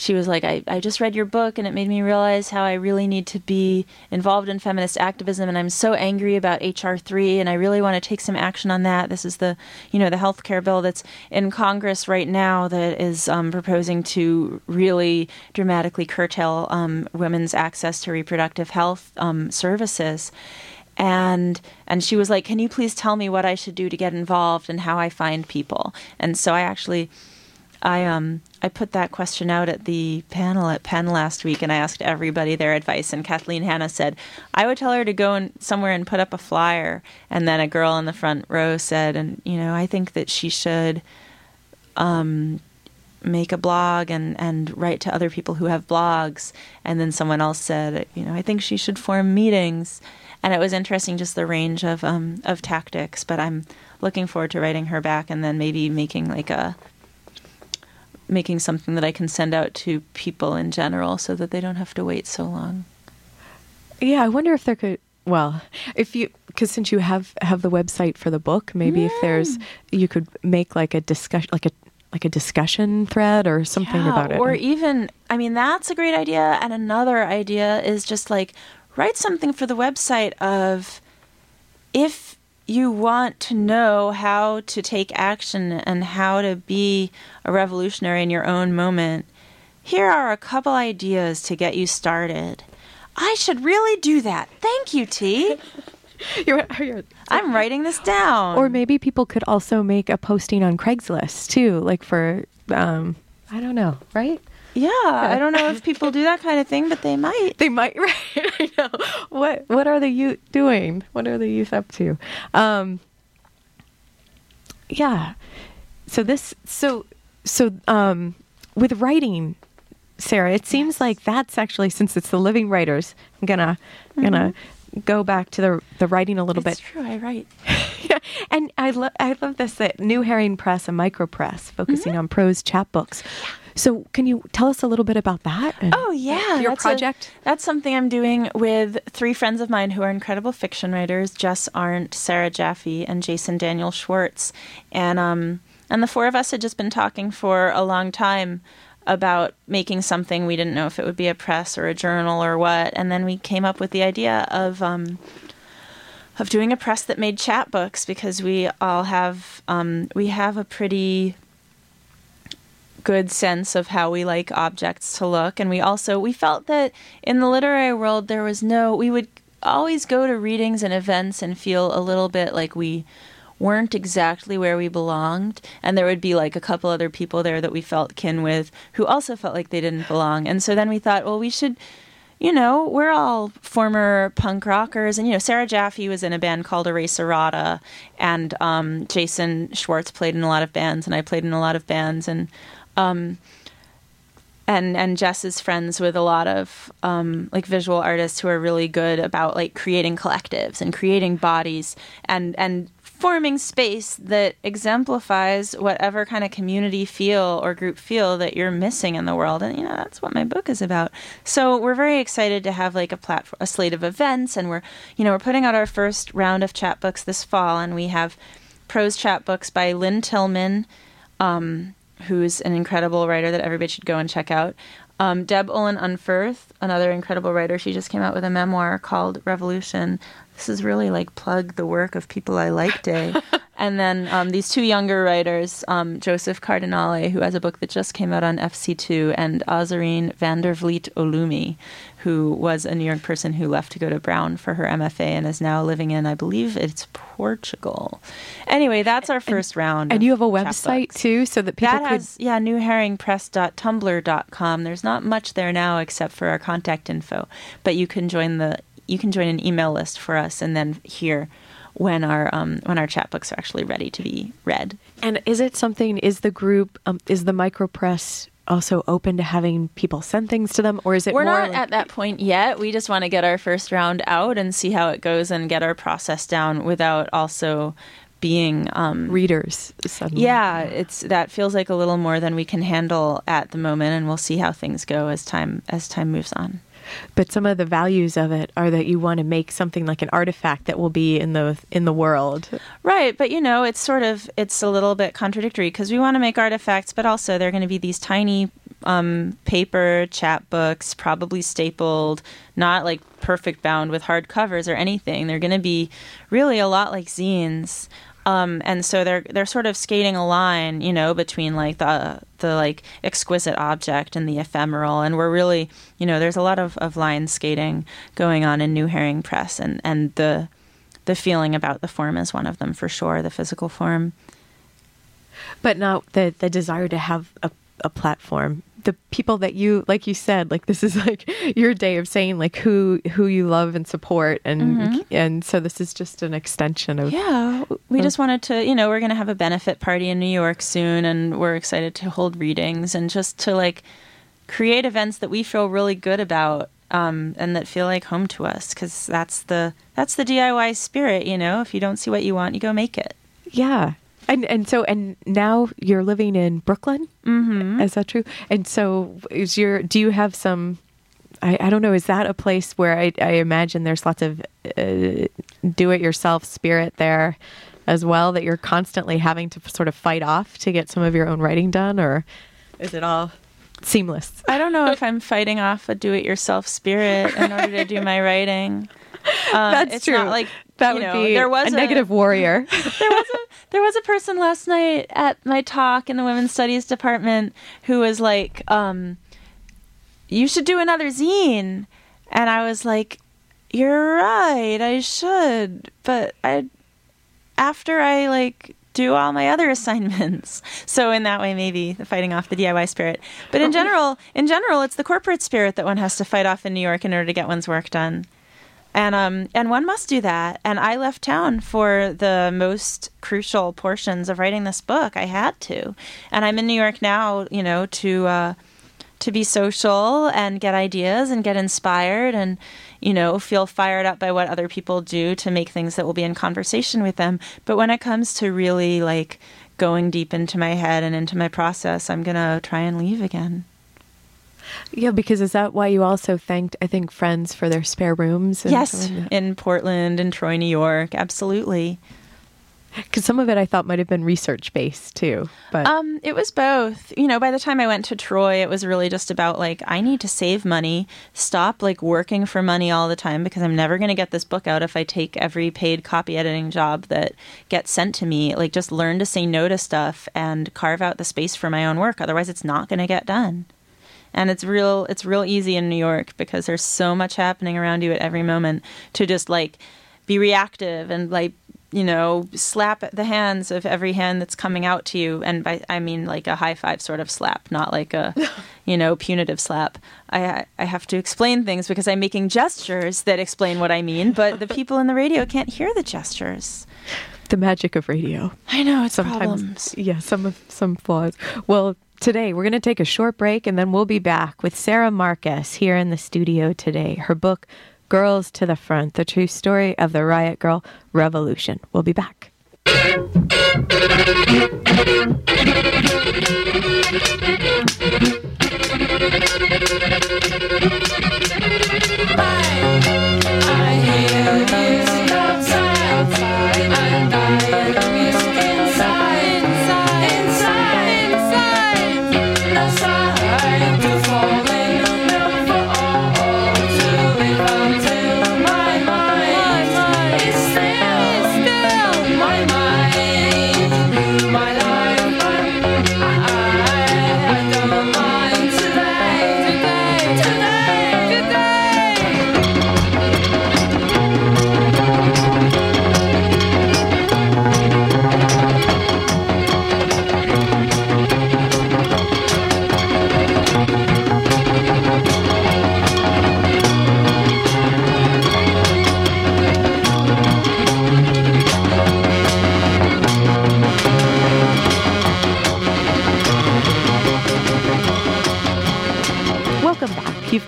she was like, I, I just read your book and it made me realize how I really need to be involved in feminist activism and I'm so angry about HR three and I really want to take some action on that. This is the you know, the health care bill that's in Congress right now that is um, proposing to really dramatically curtail um, women's access to reproductive health um, services and and she was like can you please tell me what i should do to get involved and how i find people and so i actually i um i put that question out at the panel at penn last week and i asked everybody their advice and kathleen hanna said i would tell her to go in somewhere and put up a flyer and then a girl in the front row said and you know i think that she should um make a blog and, and write to other people who have blogs. And then someone else said, you know, I think she should form meetings. And it was interesting just the range of um, of tactics. But I'm looking forward to writing her back and then maybe making like a making something that I can send out to people in general so that they don't have to wait so long. Yeah, I wonder if there could. Well, if you because since you have have the website for the book, maybe if there's you could make like a discussion, like a like a discussion thread or something Yeah, about it. Or even, I mean, that's a great idea. And another idea is just like write something for the website of if you want to know how to take action and how to be a revolutionary in your own moment, here are a couple ideas to get you started. I should really do that. Thank you, T. *laughs* You're- you're- I'm writing this down. or maybe people could also make a posting on Craigslist too, like for um, I don't know, right? Yeah, I don't know if *laughs* people do that kind of thing, but they might. They might, *laughs* right? I know. What What are the youth doing? What are the youth up to? Um, yeah. So this, so so um, with writing, Sara, it seems like that's actually since it's the living writers. I'm gonna gonna go back to the the writing a little It's bit. true, I write. *laughs* yeah, and I love I love this that New Herring Press, a micro press focusing on prose chapbooks. So, can you tell us a little bit about that? Oh yeah, your that's a- project. that's something I'm doing with three friends of mine who are incredible fiction writers: Jess Arndt, Sarah Jaffe, and Jason Daniel Schwartz. And um, and the four of us had just been talking for a long time about making something. We didn't know if it would be a press or a journal or what. And then we came up with the idea of um, of doing a press that made chapbooks because we all have um, we have a pretty good sense of how we like objects to look. And we also we felt that in the literary world there was no we would always go to readings and events and feel a little bit like we weren't exactly where we belonged. And there would be like a couple other people there that we felt kin with who also felt like they didn't belong. And so then we thought well we should you know, we're all former punk rockers, and you know, Sarah Jaffe was in a band called Erase Errata, and um, Jason Schwartz played in a lot of bands, and I played in a lot of bands, and um, and and Jess is friends with a lot of um, like visual artists who are really good about like creating collectives and creating bodies and and forming space that exemplifies whatever kind of community feel or group feel that you're missing in the world. And you know that's what my book is about. So we're very excited to have like a platform a slate of events. And we're you know we're putting out our first round of chapbooks this fall. And we have prose chapbooks by lynne tillman um, who's an incredible writer that everybody should go and check out. Um, Deb Olin Unferth, another incredible writer, she just came out with a memoir called Revolution. This is really like plug the work of people I like day. *laughs* and then um, these two younger writers, um, Joseph Cardinale, who has a book that just came out on FC2, and Azarine Vandervliet Olumi, who was a New York person who left to go to Brown for her MFA and is now living in, I believe it's Portugal. Anyway, that's our first round. And you have a website too, so that people That could. has yeah, newherringpress.tumblr.com. There's not much there now except for our contact info, but you can join the you can join an email list for us and then hear when our um, when our chapbooks are actually ready to be read. And is it something? Is the group? Um, is the micropress also open to having people send things to them, or is it We're not like- at that point yet. We just want to get our first round out and see how it goes and get our process down without also being um, readers? Suddenly. Yeah, it's that feels like a little more than we can handle at the moment, and we'll see how things go as time as time moves on. But some of the values of it are that you want to make something like an artifact that will be in the in the world. Right, but you know, it's sort of it's a little bit contradictory because we want to make artifacts, but also they're going to be these tiny um, paper chapbooks, probably stapled, not like perfect bound with hard covers or anything. They're going to be really a lot like zines. Um, and so they're they're sort of skating a line, you know, between like the the like exquisite object and the ephemeral. And we're really, you know, there's a lot of, of line skating going on in New Herring Press, and and the the feeling about the form is one of them for sure, the physical form. but not the the desire to have a, a platform the people that you like you said like this is *laughs* like your day of saying like who who you love and support and and so this is just an extension of Yeah, we just wanted to, you know, we're going to have a benefit party in New York soon, and we're excited to hold readings and just to like create events that we feel really good about. Um, and that feel like home to us because that's the that's the DIY spirit, you know. If you don't see what you want, you go make it. yeah and and so and now you're living in brooklyn mm-hmm. is that true and so is your do you have some I, I don't know. Is that a place where I, I imagine there's lots of uh, do-it-yourself spirit there as well that you're constantly having to sort of fight off to get some of your own writing done, or is it all seamless? I don't know if I'm fighting off a do-it-yourself spirit in order to do my writing. Um, *laughs* That's it's true. Not like that would know, be there was a negative warrior. *laughs* there was a there was a person last night at my talk in the women's studies department who was like, um, "You should do another zine," and I was like, "You're right, I should," but I after I like do all my other *laughs* assignments. So in that way, maybe the fighting off the DIY spirit. But in general, in general, it's the corporate spirit that one has to fight off in New York in order to get one's work done. And um and one must do that. And I left town for the most crucial portions of writing this book. I had to. And I'm in New York now, you know, to uh to be social and get ideas and get inspired and you know feel fired up by what other people do to make things that will be in conversation with them but when it comes to really like going deep into my head and into my process i'm going to try and leave again Yeah, because is that why you also thanked, I think, friends for their spare rooms? yes in portland and troy new york absolutely Because some of it I thought might have been research based too. But Um, it was both. You know, by the time I went to Troy, it was really just about like I need to save money, stop like working for money all the time because I'm never going to get this book out if I take every paid copy editing job that gets sent to me. Like just learn to say no to stuff and carve out the space for my own work. Otherwise, it's not going to get done. And it's real it's real easy in New York because there's so much happening around you at every moment to just like be reactive and like you know slap the hands of every hand that's coming out to you and by I mean like a high five sort of slap not like a *laughs* you know punitive slap I I have to explain things because I'm making gestures that explain what I mean but the people in the radio can't hear the gestures the magic of radio. I know it's Sometimes, problems yeah, some of some flaws. Well, today we're going to take a short break and then we'll be back with Sara Marcus here in the studio today. Her book, Girls to the Front The True Story of the Riot Grrrl Revolution. We'll be back.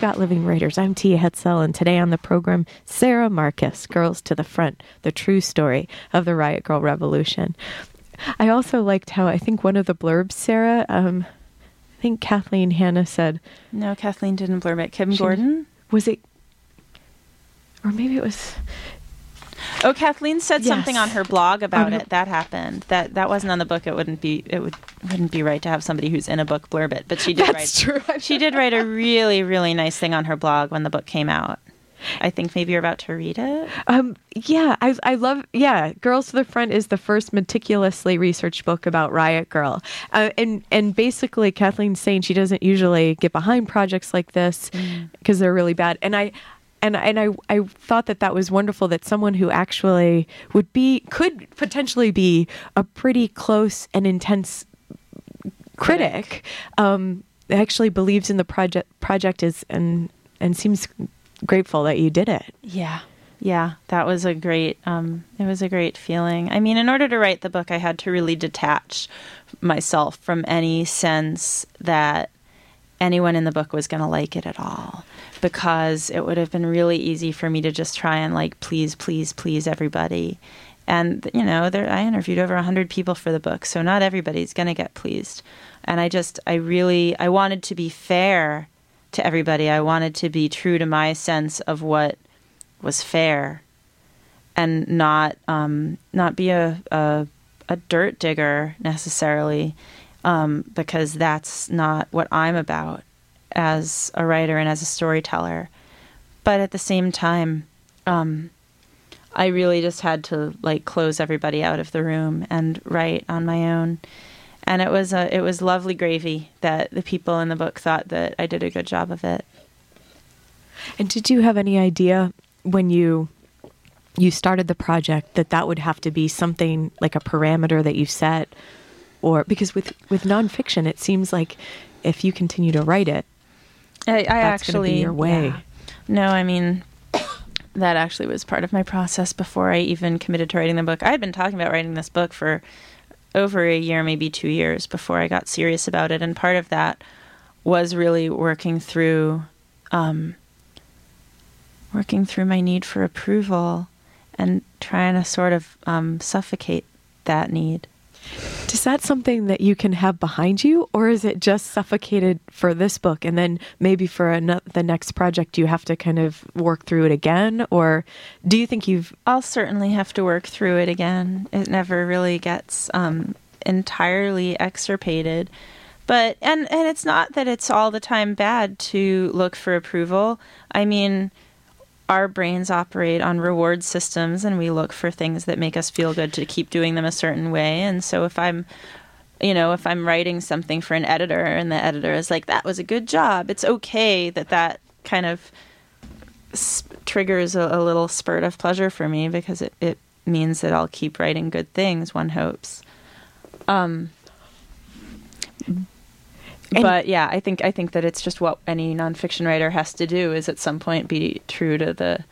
Got Living Writers. I'm Tia Hetzel, and today on the program, Sara Marcus, Girls to the Front, the true story of the Riot Grrrl Revolution. I also liked how I think one of the blurbs, Sara, um, I think Kathleen Hanna said, no Kathleen didn't blurb it Kim She- Gordon was it, or maybe it was, Oh, Kathleen said something on her blog about her- it. That happened. That that wasn't on the book. It wouldn't be. It would wouldn't be right to have somebody who's in a book blurb it. But she did That's write. true. She did write a really really nice thing on her blog when the book came out. I think maybe you're about to read it. Um, yeah, I, I love, yeah, Girls to the Front is the first meticulously researched book about Riot Grrrl. Uh, and, and basically, Kathleen's saying she doesn't usually get behind projects like this because they're really bad. And I, and, and I, I thought that that was wonderful that someone who actually would be, could potentially be a pretty close and intense critic, um, actually believes in the project, project is, and, and seems grateful that you did it. Yeah. Yeah, that was a great um it was a great feeling. I mean, in order to write the book, I had to really detach myself from any sense that anyone in the book was going to like it at all because it would have been really easy for me to just try and like please please please everybody. And you know, there I interviewed over 100 people for the book, so not everybody's going to get pleased. And I just I really I wanted to be fair to everybody. I wanted to be true to my sense of what was fair, and not um, not be a, a a dirt digger necessarily, um, because that's not what I'm about as a writer and as a storyteller. But at the same time, um, I really just had to like close everybody out of the room and write on my own. And it was a it was lovely gravy that the people in the book thought that I did a good job of it. And did you have any idea when you you started the project that that would have to be something like a parameter that you set, or because with with nonfiction it seems like if you continue to write it, I, I actually be your way. yeah. No, I mean *coughs* that actually was part of my process before I even committed to writing the book. I had been talking about writing this book for over a year, maybe two years before I got serious about it, and part of that was really working through um, working through my need for approval and trying to sort of um, suffocate that need. Is that something that you can have behind you, or is it just suffocated for this book, and then maybe for ano- the next project you have to kind of work through it again, or do you think you've? I'll certainly have to work through it again. It never really gets um, entirely extirpated. But and and it's not that it's all the time bad to look for approval. I mean, our brains operate on reward systems and we look for things that make us feel good to keep doing them a certain way. And so if I'm you know, if I'm writing something for an editor and the editor is like that was a good job, it's okay that that kind of s- triggers a, a little spurt of pleasure for me because it, it means that I'll keep writing good things, one hopes. Um, And- but yeah, I think I think that it's just what any nonfiction writer has to do is at some point be true to the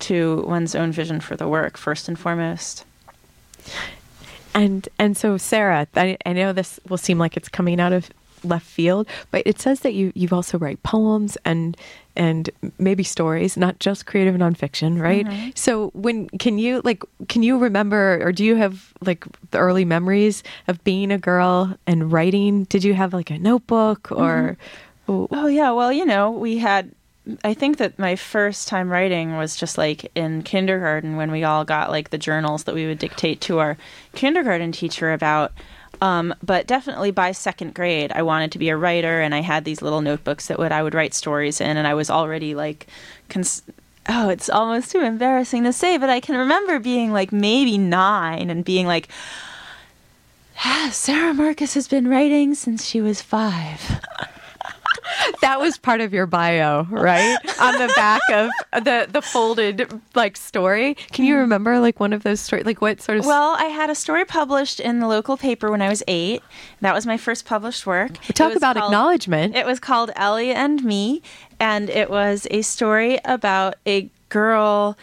to one's own vision for the work first and foremost. And and so Sara, I, I know this will seem like it's coming out of left field, but it says that you you've also write poems and and maybe stories, not just creative nonfiction, right? Mm-hmm. So when can you like can you remember or do you have like the early memories of being a girl and writing? Did you have like a notebook mm-hmm. or oh, Oh yeah, well, you know, we had I think that my first time writing was just like in kindergarten when we all got like the journals that we would dictate to our kindergarten teacher about um, but definitely by second grade, I wanted to be a writer, and I had these little notebooks that would I would write stories in, and I was already like, cons- oh, it's almost too embarrassing to say, but I can remember being like maybe nine and being like, ah, Sara Marcus has been writing since she was five. That was part of your bio, right? On the back of the the folded like story. Can you remember like one of those stories? Like what sort of Well, I had a story published in the local paper when I was eight. That was my first published work. It talk about called- acknowledgement? It was called Ellie and Me, and it was a story about a girl,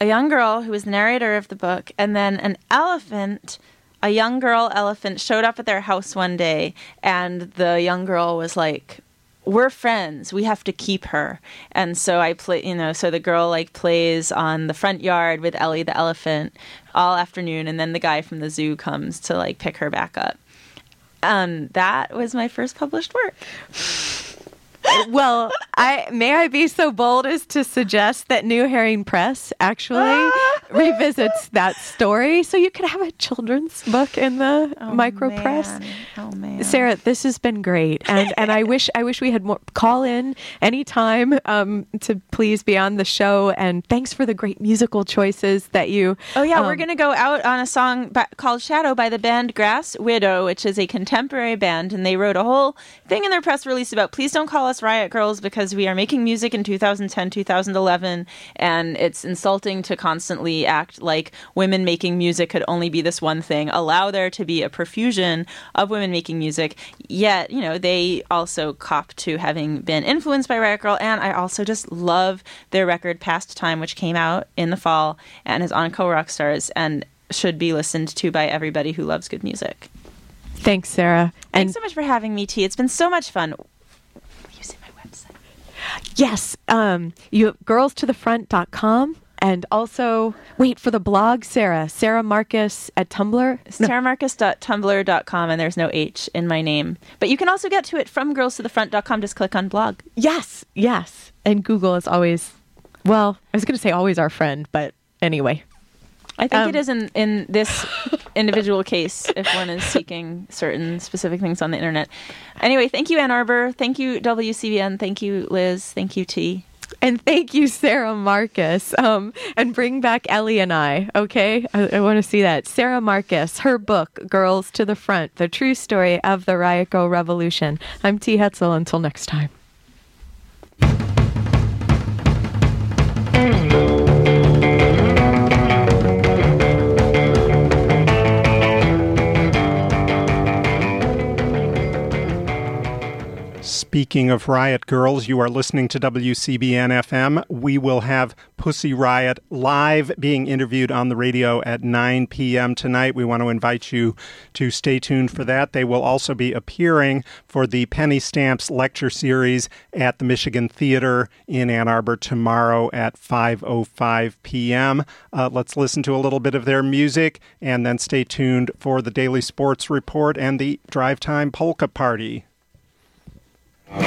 a young girl who was the narrator of the book, and then an elephant. A young girl elephant showed up at their house one day, and the young girl was like, we're friends. We have to keep her. And so I play, you know, so the girl like plays on the front yard with Ellie the elephant all afternoon, and then the guy from the zoo comes to like pick her back up. Um, that was my first published work. Well, I may I be so bold as to suggest that New Herring Press actually revisits that story, so you could have a children's book in the micro press. man. Oh man, Sara, this has been great, and and I wish I wish we had more. Call in anytime um, to please be on the show, and thanks for the great musical choices that you. Oh yeah, we're um, gonna go out on a song by, called "Shadow" by the band Grass Widow, which is a contemporary band, and they wrote a whole thing in their press release about "Please don't call us Riot Grrrls because we are making music in 2010, 2011, and it's insulting to constantly act like women making music could only be this one thing. Allow there to be a profusion of women making music. Yet, you know, they also cop to having been influenced by Riot Grrrl, and I also just love their record "Past Time," which came out in the fall and is on Kill Rock Stars and should be listened to by everybody who loves good music. Thanks, Sara, and Thanks so much for having me, T. It's been so much fun. Using my website. Yes. Um, you girlstothefront.com and also wait for the blog, Sara. Sara Marcus at Tumblr. No, SaraMarcus.tumblr.com, and there's no H in my name. But you can also get to it from girls to the girlstothefront.com. Just click on blog. yes, yes. And Google is always, well, I was going to say always our friend, but anyway. I think Um, it is in, in this *laughs* individual case if one is seeking certain specific things on the internet. Anyway, thank you, Ann Arbor. Thank you, WCBN. Thank you, Liz. Thank you, T. And thank you, Sara Marcus. Um, and bring back Ellie and I, okay? I, I want to see that. Sara Marcus, her book, Girls to the Front The True Story of the Grrrl Revolution. I'm T. Hetzel. Until next time. Speaking of Riot Grrrls, you are listening to WCBN FM. We will have Pussy Riot live being interviewed on the radio at 9 p.m. tonight. We want to invite you to stay tuned for that. They will also be appearing for the Penny Stamps lecture series at the Michigan Theater in Ann Arbor tomorrow at 5:05 p.m. Uh, let's listen to a little bit of their music and then stay tuned for the Daily Sports Report and the Drive Time Polka Party. Чем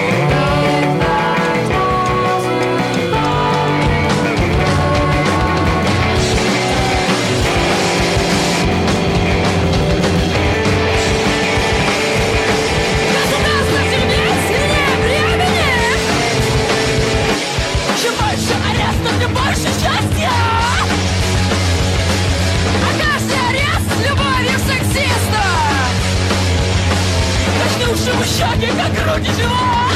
больше арестов, тем больше счастья 消費者計画のは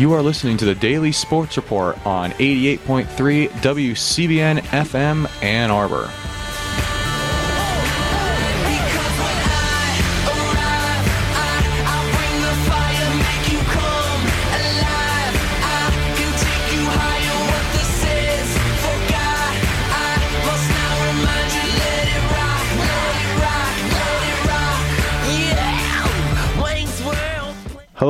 You are listening to the Daily Sports Report on 88.3 WCBN FM Ann Arbor.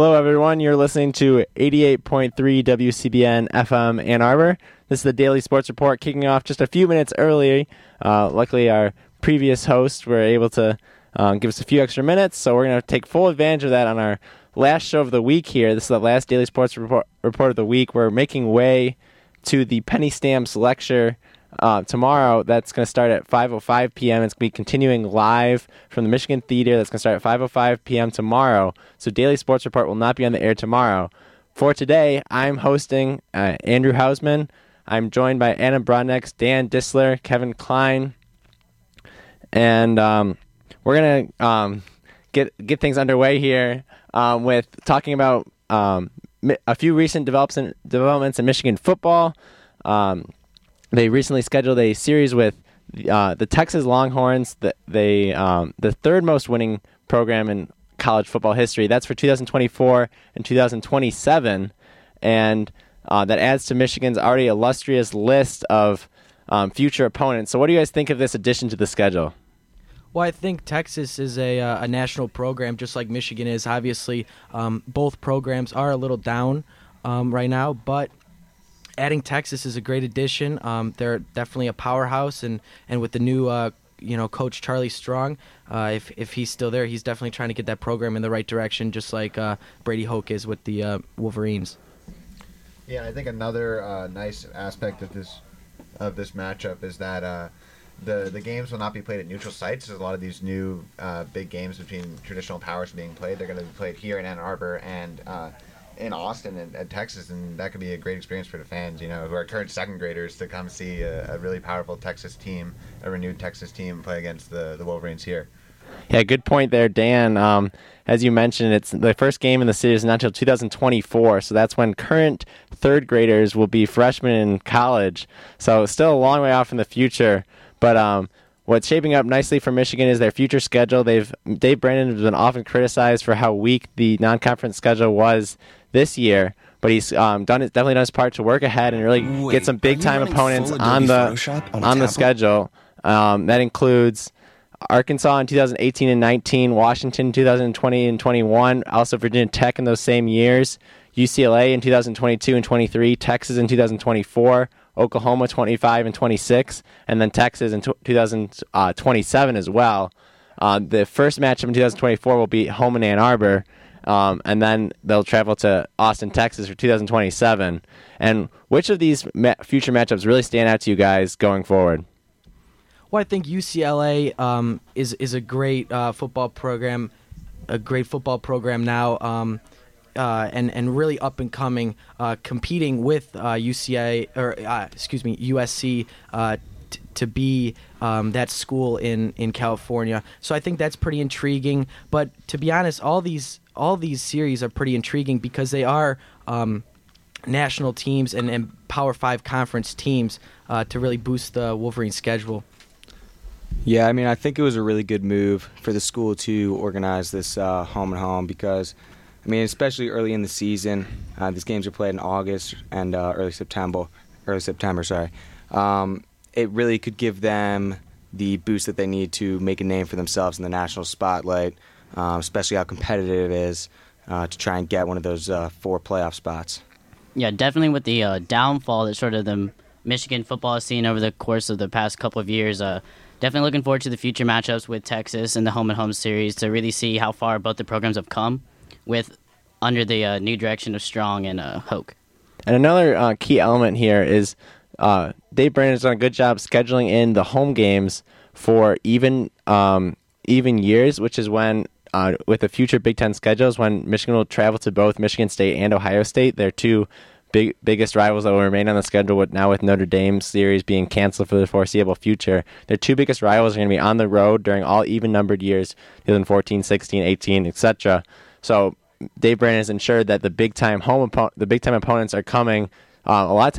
Hello, everyone. You're listening to 88.3 WCBN FM Ann Arbor. This is the Daily Sports Report kicking off just a few minutes early. Uh, luckily, our previous hosts were able to um, give us a few extra minutes, so we're going to take full advantage of that on our last show of the week here. This is the last Daily Sports Report, report of the week. We're making way to the Penny Stamps lecture uh, tomorrow. That's going to start at 5:05 p.m. It's going to be continuing live from the Michigan Theater. That's going to start at 5:05 p.m. tomorrow. So Daily Sports Report will not be on the air tomorrow. For today, I'm hosting uh, Andrew Hausman. I'm joined by Anna Brodnex, Dan Disler, Kevin Klein, and um, we're gonna um, get get things underway here um, with talking about um, a few recent develops developments in Michigan football. Um, they recently scheduled a series with uh, the Texas Longhorns. The, they um, the third most winning program in college football history. That's for 2024 and 2027, and uh, that adds to Michigan's already illustrious list of um, future opponents. So, what do you guys think of this addition to the schedule? Well, I think Texas is a, uh, a national program, just like Michigan is. Obviously, um, both programs are a little down um, right now, but adding Texas is a great addition. Um, they're definitely a powerhouse, and, and with the new uh, you know coach Charlie Strong, uh, if if he's still there, he's definitely trying to get that program in the right direction, just like uh, Brady Hoke is with the uh, Wolverines. Yeah, I think another uh, nice aspect of this of this matchup is that uh, the the games will not be played at neutral sites. There's a lot of these new uh, big games between traditional powers being played. They're going to be played here in Ann Arbor and uh, in Austin and, Texas, and that could be a great experience for the fans. You know, who are current second graders to come see a, a really powerful Texas team, a renewed Texas team play against the the Wolverines here. Yeah, good point there, Dan. Um, as you mentioned, it's the first game in the city is not until 2024, so that's when current third graders will be freshmen in college. So still a long way off in the future. But um, what's shaping up nicely for Michigan is their future schedule. They've Dave Brandon has been often criticized for how weak the non-conference schedule was this year. But he's um, done it, definitely done his part to work ahead and really Wait, get some big time opponents on the Photoshop on on, the schedule. Um, that includes Arkansas in 2018 and 19, Washington in 2020 and 21, also Virginia Tech in those same years, UCLA in 2022 and 23, Texas in 2024, Oklahoma 25 and 26, and then Texas in 2027 as well. Uh, the first matchup in 2024 will be home in Ann Arbor, um, and then they'll travel to Austin, Texas for 2027. And which of these ma- future matchups really stand out to you guys going forward? Well, I think UCLA um, is is a great uh, football program, a great football program now, um, uh, and and really up and coming, uh, competing with uh, UCA or uh, excuse me USC. Uh, to be um, that school in, in California, so I think that's pretty intriguing. But to be honest, all these all these series are pretty intriguing because they are um, national teams and, and Power Five conference teams uh, to really boost the Wolverine schedule. Yeah, I mean, I think it was a really good move for the school to organize this uh, home and home because, I mean, especially early in the season, uh, these games are played in August and uh, early September. Early September, sorry. Um, it really could give them the boost that they need to make a name for themselves in the national spotlight, um, especially how competitive it is uh, to try and get one of those uh, four playoff spots. Yeah, definitely with the uh, downfall that sort of the Michigan football has seen over the course of the past couple of years. Uh, definitely looking forward to the future matchups with Texas and the home and home series to really see how far both the programs have come with under the uh, new direction of Strong and uh, Hoke. And another uh, key element here is uh, Dave Brandon's done a good job scheduling in the home games for even um, even years, which is when uh, with the future Big Ten schedules, when Michigan will travel to both Michigan State and Ohio State. They're two big biggest rivals that will remain on the schedule. With now with Notre Dame series being canceled for the foreseeable future, their two biggest rivals are going to be on the road during all even numbered years, 2014, 16, 18, etc. So Dave Brandon has ensured that the big time home the big time opponents are coming. Uh, a lot of times